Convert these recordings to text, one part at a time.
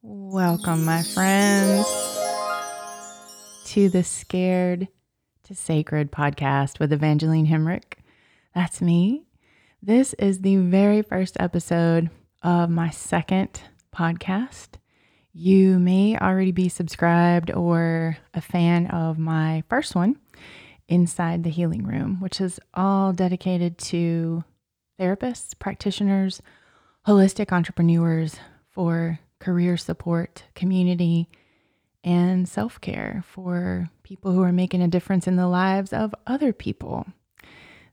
Welcome, my friends, to the Scared to Sacred podcast with Evangeline Hemrick. That's me. This is the very first episode of my second podcast. You may already be subscribed or a fan of my first one, Inside the Healing Room, which is all dedicated to therapists, practitioners, holistic entrepreneurs for career support, community, and self care for people who are making a difference in the lives of other people.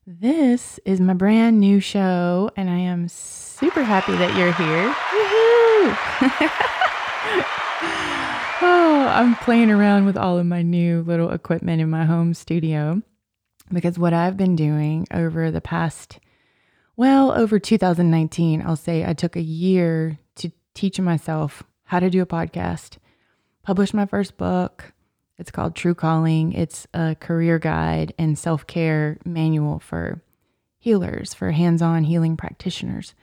This is my brand new show, and I am super happy that you're here. oh, I'm playing around with all of my new little equipment in my home studio because what I've been doing over the past, well, over 2019, I'll say I took a year to teaching myself how to do a podcast, published my first book. It's called True Calling. It's a career guide and self care manual for healers, for hands on healing practitioners.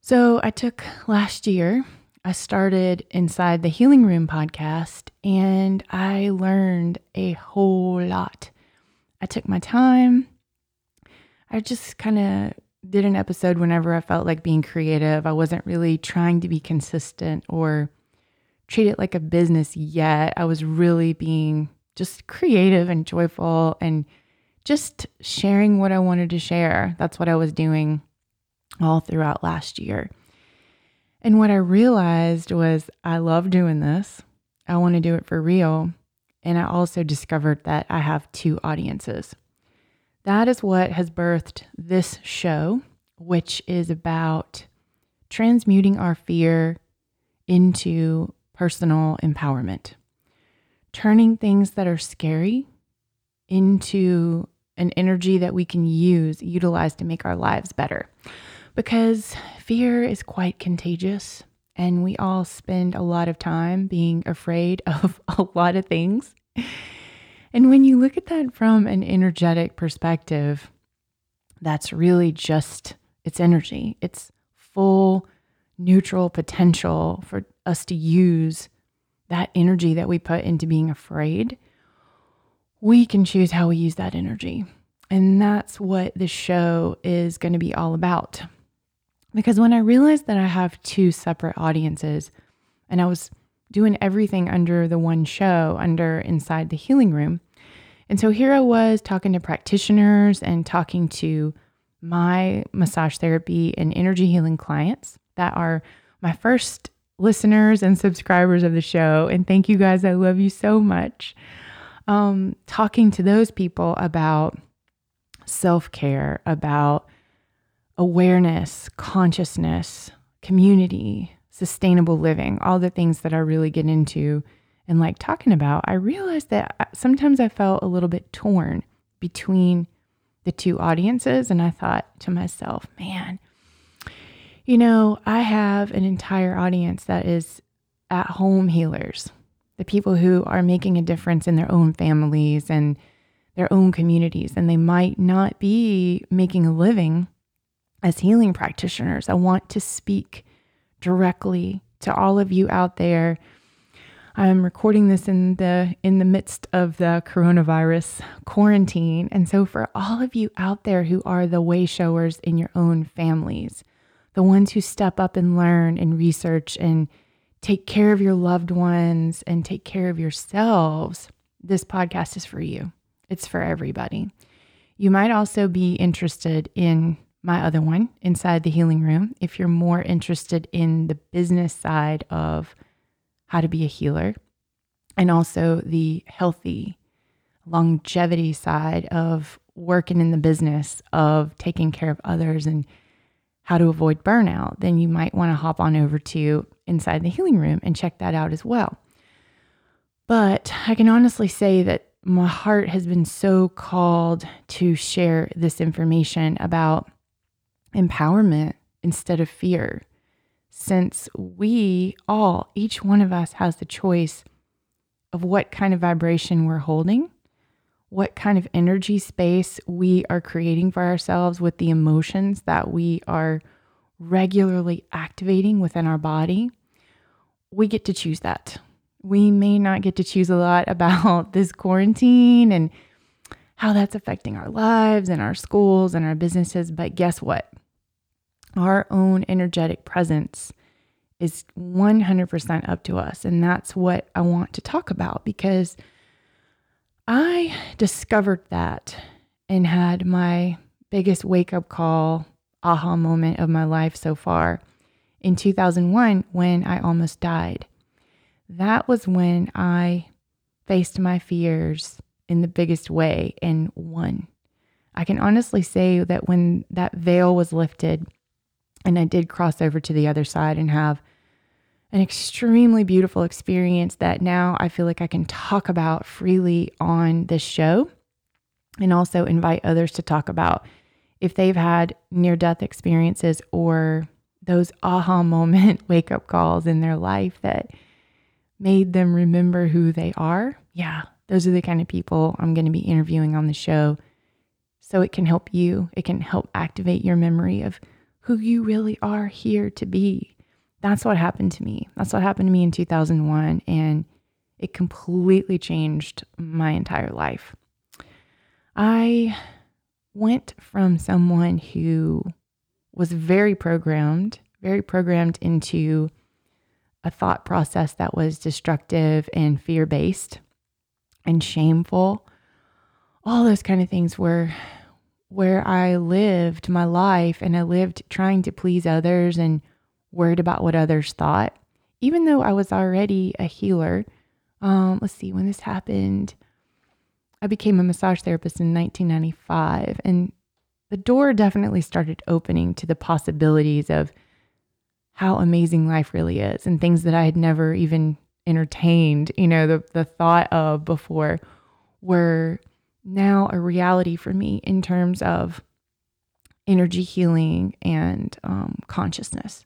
So I took last year, I started inside the Healing Room podcast and I learned a whole lot. I took my time. I just kind of did an episode whenever I felt like being creative. I wasn't really trying to be consistent or treat it like a business yet. I was really being just creative and joyful and just sharing what I wanted to share. That's what I was doing all throughout last year. And what I realized was I love doing this. I want to do it for real. And I also discovered that I have two audiences. That is what has birthed this show, which is about transmuting our fear into personal empowerment, turning things that are scary into an energy that we can use, utilize to make our lives better. Because fear is quite contagious, and we all spend a lot of time being afraid of a lot of things. And when you look at that from an energetic perspective, that's really just its energy. It's full neutral potential for us to use that energy that we put into being afraid. We can choose how we use that energy. And that's what the show is going to be all about. Because when I realized that I have two separate audiences and I was doing everything under the one show, under Inside the Healing Room, and so here I was talking to practitioners and talking to my massage therapy and energy healing clients that are my first listeners and subscribers of the show. And thank you guys. I love you so much. Um, talking to those people about self care, about awareness, consciousness, community, sustainable living, all the things that I really get into and like talking about, I realized that uh, sometimes I felt a little bit torn between the two audiences. And I thought to myself, man, you know, I have an entire audience that is at home healers, the people who are making a difference in their own families and their own communities. And they might not be making a living as healing practitioners. I want to speak directly to all of you out there I'm recording this in the in the midst of the coronavirus quarantine. And so for all of you out there who are the way showers in your own families, the ones who step up and learn and research and take care of your loved ones and take care of yourselves, this podcast is for you. It's for everybody. You might also be interested in my other one, Inside the Healing Room, if you're more interested in the business side of how to be a healer, and also the healthy longevity side of working in the business of taking care of others and how to avoid burnout, then you might want to hop on over to Inside the Healing Room and check that out as well. But I can honestly say that my heart has been so called to share this information about empowerment instead of fear since we all, each one of us, has the choice of what kind of vibration we're holding, what kind of energy space we are creating for ourselves with the emotions that we are regularly activating within our body, we get to choose that. We may not get to choose a lot about this quarantine and how that's affecting our lives and our schools and our businesses, but guess what? Our own energetic presence is 100% up to us. And that's what I want to talk about because I discovered that and had my biggest wake up call, aha moment of my life so far in 2001 when I almost died. That was when I faced my fears in the biggest way and won. I can honestly say that when that veil was lifted and I did cross over to the other side and have an extremely beautiful experience that now I feel like I can talk about freely on this show and also invite others to talk about if they've had near death experiences or those aha moment wake up calls in their life that made them remember who they are. Yeah, those are the kind of people I'm going to be interviewing on the show. So it can help you, it can help activate your memory of who you really are here to be. That's what happened to me. That's what happened to me in 2001. And it completely changed my entire life. I went from someone who was very programmed, very programmed into a thought process that was destructive and fear based and shameful. All those kind of things were where I lived my life and I lived trying to please others and worried about what others thought. Even though I was already a healer, um, let's see, when this happened, I became a massage therapist in 1995, and the door definitely started opening to the possibilities of how amazing life really is and things that I had never even entertained, you know, the, the thought of before were now a reality for me in terms of energy healing and um, consciousness.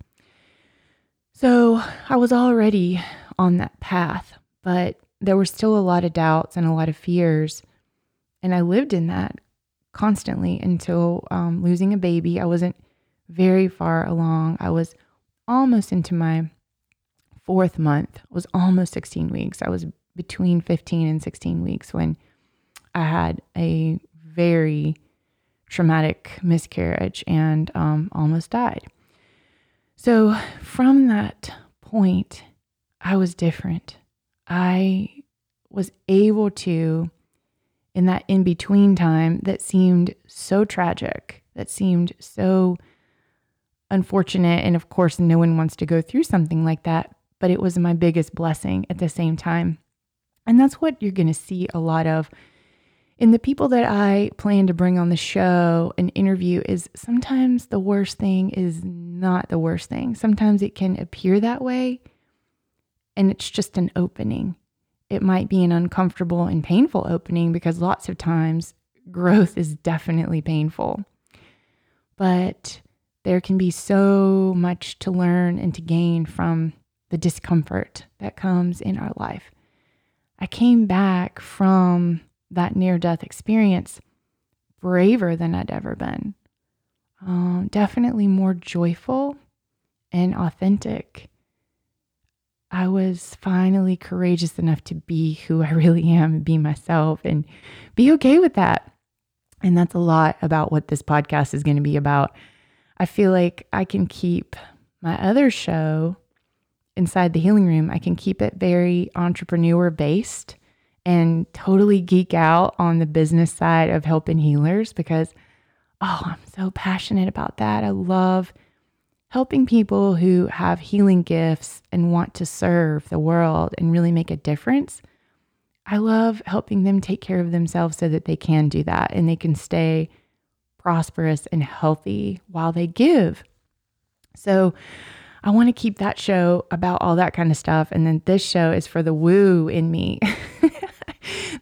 So I was already on that path, but there were still a lot of doubts and a lot of fears. And I lived in that constantly until um, losing a baby. I wasn't very far along. I was almost into my fourth month, it was almost 16 weeks. I was between 15 and 16 weeks when I had a very traumatic miscarriage and um, almost died. So from that point, I was different. I was able to, in that in between time that seemed so tragic, that seemed so unfortunate. And of course, no one wants to go through something like that, but it was my biggest blessing at the same time. And that's what you're going to see a lot of in the people that I plan to bring on the show and interview is sometimes the worst thing is not the worst thing. Sometimes it can appear that way, and it's just an opening. It might be an uncomfortable and painful opening because lots of times growth is definitely painful. But there can be so much to learn and to gain from the discomfort that comes in our life. I came back from that near death experience braver than I'd ever been. Um, definitely more joyful and authentic I was finally courageous enough to be who I really am and be myself and be okay with that. And that's a lot about what this podcast is going to be about. I feel like I can keep my other show inside the healing room, I can keep it very entrepreneur based and totally geek out on the business side of helping healers because, oh, I'm so passionate about that. I love helping people who have healing gifts and want to serve the world and really make a difference. I love helping them take care of themselves so that they can do that and they can stay prosperous and healthy while they give. So, I want to keep that show about all that kind of stuff. And then this show is for the woo in me.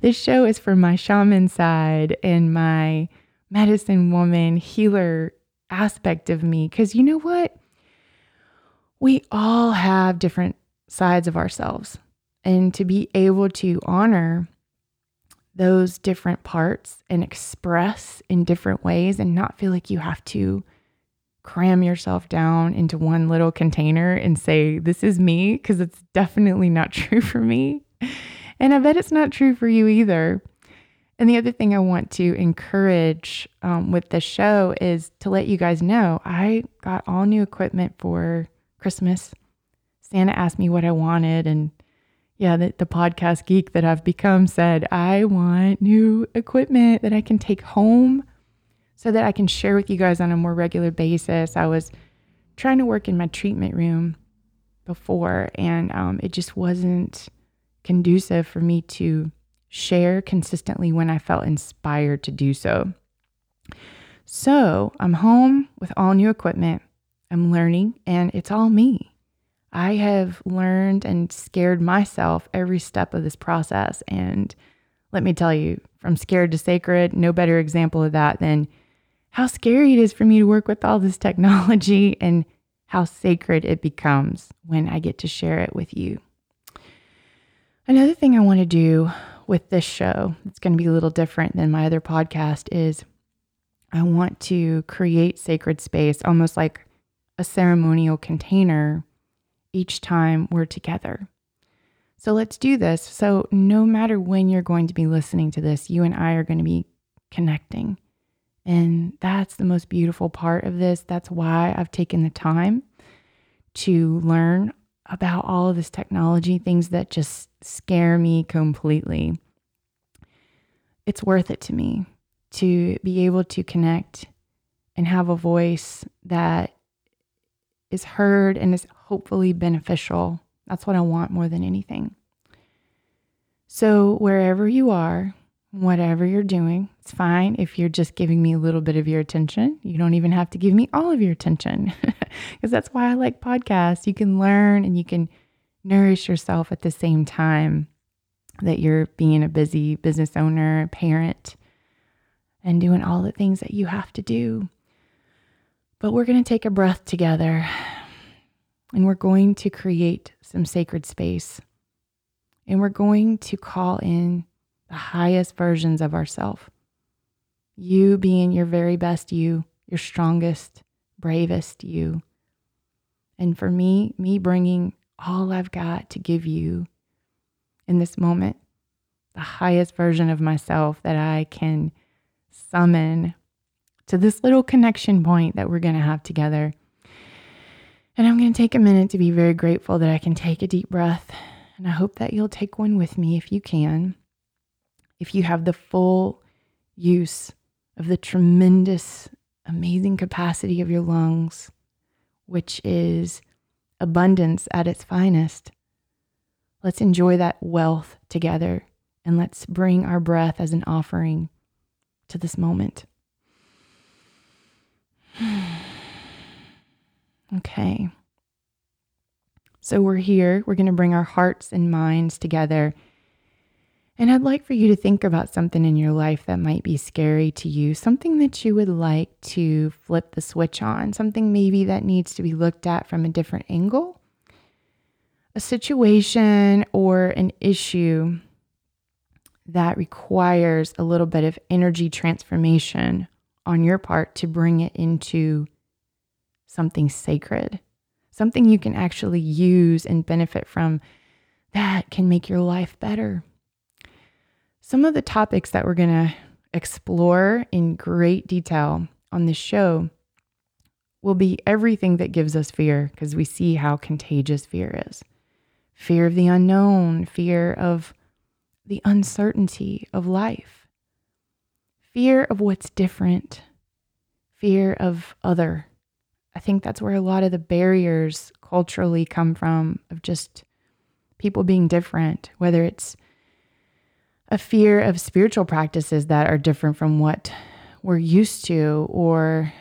this show is for my shaman side and my medicine woman healer aspect of me. Because you know what? We all have different sides of ourselves. And to be able to honor those different parts and express in different ways and not feel like you have to cram yourself down into one little container and say, This is me, because it's definitely not true for me. And I bet it's not true for you either. And the other thing I want to encourage um, with the show is to let you guys know I got all new equipment for Christmas. Santa asked me what I wanted, and yeah, the, the podcast geek that I've become said, I want new equipment that I can take home so that I can share with you guys on a more regular basis. I was trying to work in my treatment room before, and um, it just wasn't conducive for me to share consistently when I felt inspired to do so. So I'm home with all new equipment. I'm learning, and it's all me. I have learned and scared myself every step of this process. And let me tell you, from scared to sacred, no better example of that than how scary it is for me to work with all this technology and how sacred it becomes when I get to share it with you. Another thing I want to do with this show, it's going to be a little different than my other podcast, is I want to create sacred space, almost like a ceremonial container each time we're together. So let's do this. So, no matter when you're going to be listening to this, you and I are going to be connecting. And that's the most beautiful part of this. That's why I've taken the time to learn about all of this technology, things that just scare me completely. It's worth it to me to be able to connect and have a voice that is heard and is hopefully beneficial. That's what I want more than anything. So, wherever you are, whatever you're doing, it's fine if you're just giving me a little bit of your attention. You don't even have to give me all of your attention because that's why I like podcasts. You can learn and you can nourish yourself at the same time that you're being a busy business owner, parent, and doing all the things that you have to do. But we're going to take a breath together and we're going to create some sacred space. And we're going to call in the highest versions of ourselves. You being your very best you, your strongest, bravest you. And for me, me bringing all I've got to give you in this moment, the highest version of myself that I can summon to this little connection point that we're going to have together. And I'm going to take a minute to be very grateful that I can take a deep breath. And I hope that you'll take one with me if you can. If you have the full use of the tremendous, amazing capacity of your lungs, which is abundance at its finest. Let's enjoy that wealth together and let's bring our breath as an offering to this moment. okay. So we're here. We're going to bring our hearts and minds together. And I'd like for you to think about something in your life that might be scary to you, something that you would like to flip the switch on, something maybe that needs to be looked at from a different angle, a situation or an issue that requires a little bit of energy transformation on your part to bring it into something sacred, something you can actually use and benefit from that can make your life better. Some of the topics that we're going to explore in great detail on this show will be everything that gives us fear because we see how contagious fear is. Fear of the unknown, fear of the uncertainty of life, fear of what's different, fear of other. I think that's where a lot of the barriers culturally come from of just people being different, whether it's a fear of spiritual practices that are different from what we're used to, or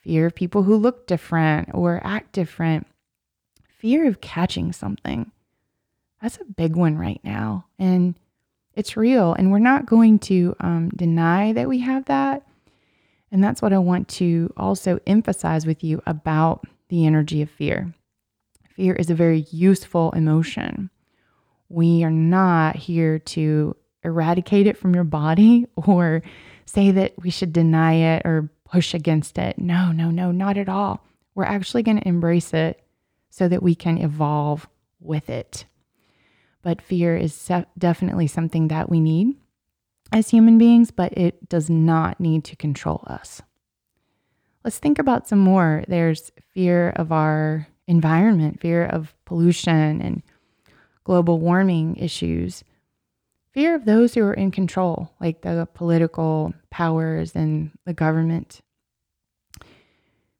fear of people who look different or act different, fear of catching something. That's a big one right now. And it's real, and we're not going to um, deny that we have that. And that's what I want to also emphasize with you about the energy of fear. Fear is a very useful emotion. We are not here to eradicate it from your body or say that we should deny it or push against it. No, no, no, not at all. We're actually going to embrace it so that we can evolve with it. But fear is definitely something that we need as human beings, but it does not need to control us. Let's think about some more. There's fear of our environment, fear of pollution and global warming issues, fear of those who are in control, like the political powers and the government,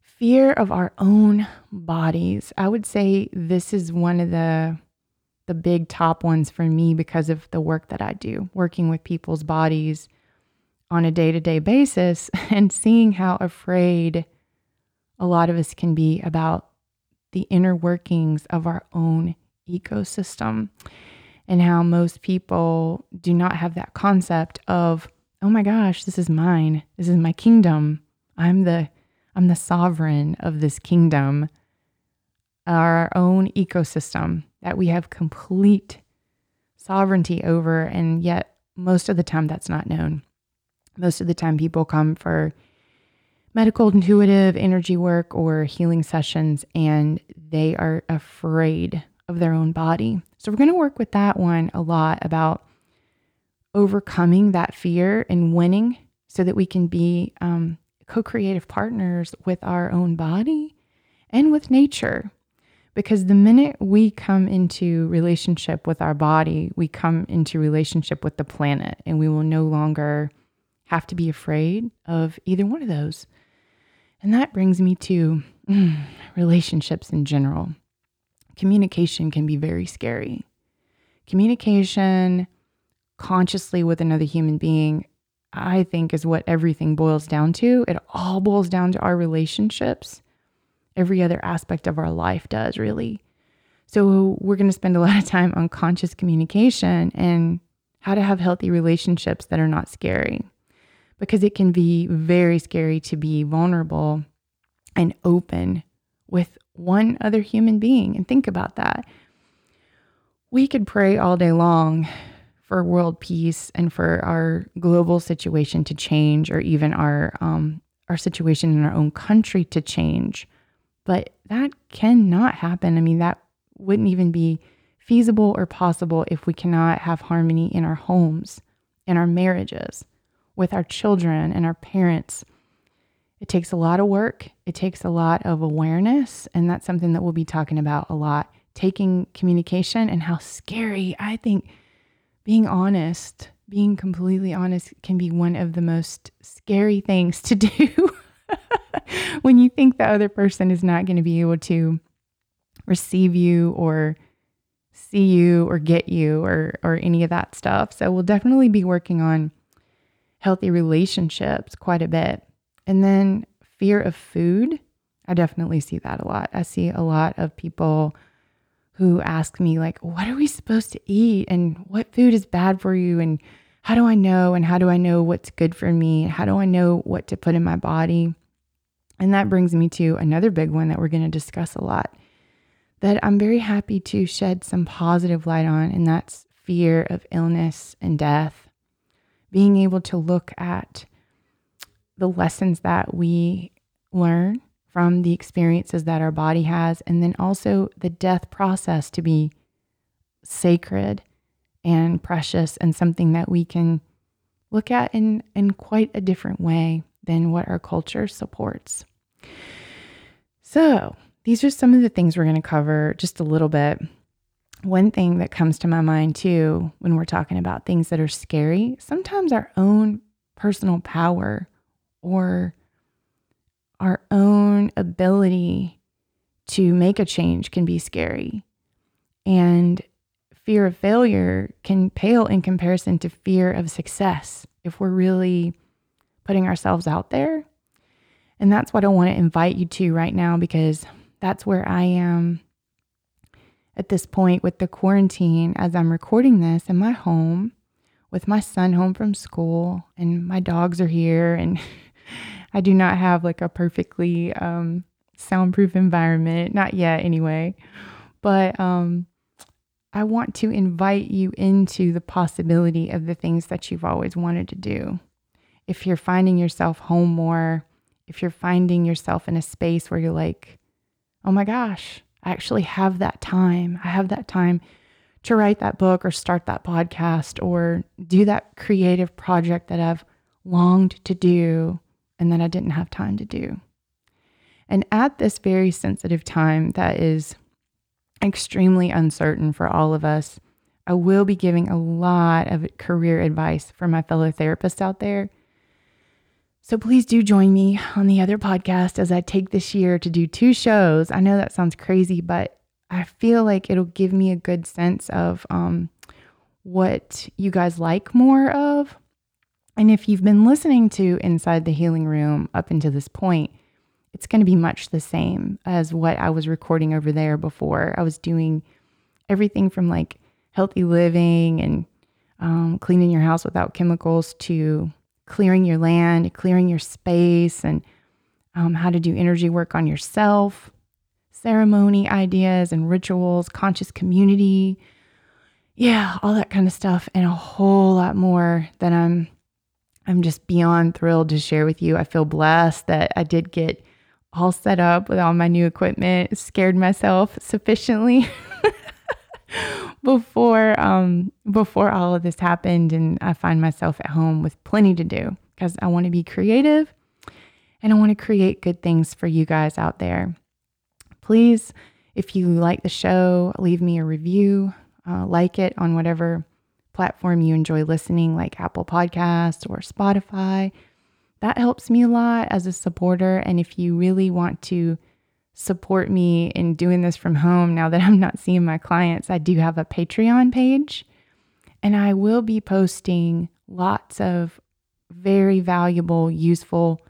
fear of our own bodies. I would say this is one of the the big top ones for me because of the work that I do, working with people's bodies on a day-to-day basis and seeing how afraid a lot of us can be about the inner workings of our own ecosystem and how most people do not have that concept of oh my gosh this is mine. This is my kingdom. I'm the i'm the sovereign of this kingdom. Our own ecosystem that we have complete sovereignty over and yet most of the time that's not known. Most of the time people come for medical intuitive energy work or healing sessions and they are afraid of their own body. So we're going to work with that one a lot about overcoming that fear and winning so that we can be um, co creative partners with our own body and with nature. Because the minute we come into relationship with our body, we come into relationship with the planet, and we will no longer have to be afraid of either one of those. And that brings me to mm, relationships in general. Communication can be very scary. Communication consciously with another human being, I think, is what everything boils down to. It all boils down to our relationships. Every other aspect of our life does, really. So, we're going to spend a lot of time on conscious communication and how to have healthy relationships that are not scary because it can be very scary to be vulnerable and open with one other human being. And think about that. We could pray all day long for world peace and for our global situation to change, or even our um, our situation in our own country to change. But that cannot happen. I mean, that wouldn't even be feasible or possible if we cannot have harmony in our homes, in our marriages with our children and our parents. It takes a lot of work, it takes a lot of awareness, and that's something that we'll be talking about a lot. Taking communication and how scary I think being honest, being completely honest, can be one of the most scary things to do when you think the other person is not going to be able to receive you or see you or get you or or any of that stuff. So we'll definitely be working on healthy relationships quite a bit. And then fear of food, I definitely see that a lot. I see a lot of people who ask me, like, what are we supposed to eat? And what food is bad for you? And how do I know? And how do I know what's good for me? How do I know what to put in my body? And that brings me to another big one that we're going to discuss a lot that I'm very happy to shed some positive light on, and that's fear of illness and death being able to look at the lessons that we learn from the experiences that our body has, and then also the death process to be sacred and precious and something that we can look at in, in quite a different way than what our culture supports. So, these are some of the things we're going to cover just a little bit one thing that comes to my mind too when we're talking about things that are scary, sometimes our own personal power or our own ability to make a change can be scary. And fear of failure can pale in comparison to fear of success if we're really putting ourselves out there. And that's what I want to invite you to right now because that's where I am at this point with the quarantine as I'm recording this in my home with my son home from school and my dogs are here and I do not have like a perfectly um, soundproof environment, not yet anyway. But um, I want to invite you into the possibility of the things that you've always wanted to do. If you're finding yourself home more, if you're finding yourself in a space where you're like, oh my gosh, I actually have that time. I have that time to write that book or start that podcast or do that creative project that I've longed to do and that I didn't have time to do. And at this very sensitive time that is extremely uncertain for all of us, I will be giving a lot of career advice for my fellow therapists out there. So please do join me on the other podcast as I take this year to do two shows. I know that sounds crazy, but I feel like it'll give me a good sense of um, what you guys like more of. And if you've been listening to Inside the Healing Room up until this point, it's going to be much the same as what I was recording over there before. I was doing everything from like healthy living and um, cleaning your house without chemicals to clearing your land, clearing your space, and um, how to do energy work on yourself, ceremony ideas and rituals, conscious community. Yeah, all that kind of stuff, and a whole lot more that I'm I'm just beyond thrilled to share with you. I feel blessed that I did get all set up with all my new equipment, scared myself sufficiently before um before all of this happened and I find myself at home with plenty to do because I want to be creative and I want to create good things for you guys out there. Please, if you like the show, leave me a review, uh, like it on whatever platform you enjoy listening, like Apple Podcasts or Spotify. That helps me a lot as a supporter. And if you really want to support me in doing this from home now that I'm not seeing my clients, I do have a Patreon page and I will be posting lots of very valuable, useful,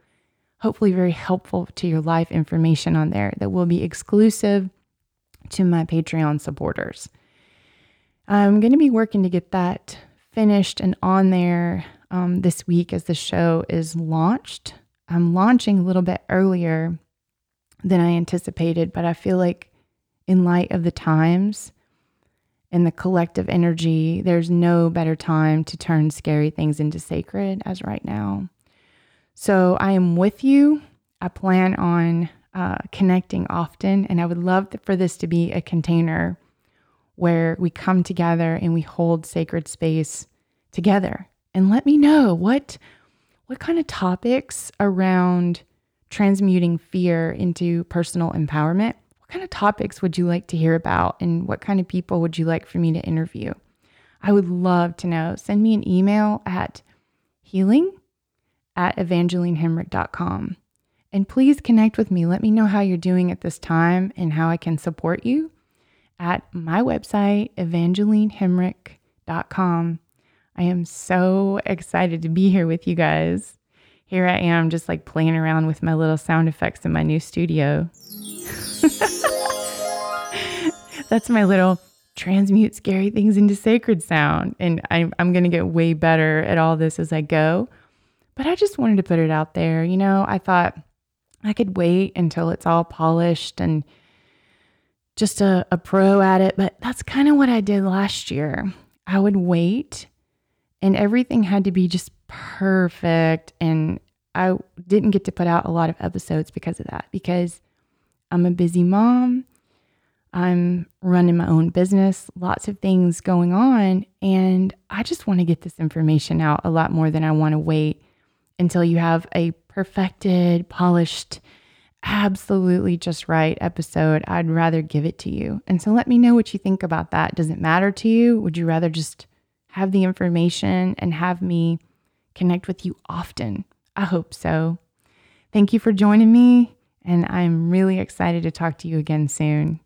hopefully very helpful to your life information on there that will be exclusive to my Patreon supporters. I'm going to be working to get that finished and on there um, this week as the show is launched. I'm launching a little bit earlier than I anticipated, but I feel like in light of the times and the collective energy, there's no better time to turn scary things into sacred as right now. So I am with you. I plan on uh, connecting often, and I would love for this to be a container where we come together and we hold sacred space together. And let me know what what kind of topics around transmuting fear into personal empowerment, what kind of topics would you like to hear about? And what kind of people would you like for me to interview? I would love to know. Send me an email at healing at evangelinehemrick.com. And please connect with me. Let me know how you're doing at this time and how I can support you at my website, evangelinehemrick.com. I am so excited to be here with you guys here I am just like playing around with my little sound effects in my new studio. That's my little transmute scary things into sacred sound. And I'm, I'm going to get way better at all this as I go. But I just wanted to put it out there. You know, I thought I could wait until it's all polished and just a, a pro at it. But that's kind of what I did last year. I would wait and everything had to be just perfect. And I didn't get to put out a lot of episodes because of that, because I'm a busy mom. I'm running my own business, lots of things going on. And I just want to get this information out a lot more than I want to wait until you have a perfected, polished, absolutely just right episode. I'd rather give it to you. And so let me know what you think about that. Does it matter to you? Would you rather just have the information and have me connect with you often. I hope so. Thank you for joining me, and I'm really excited to talk to you again soon.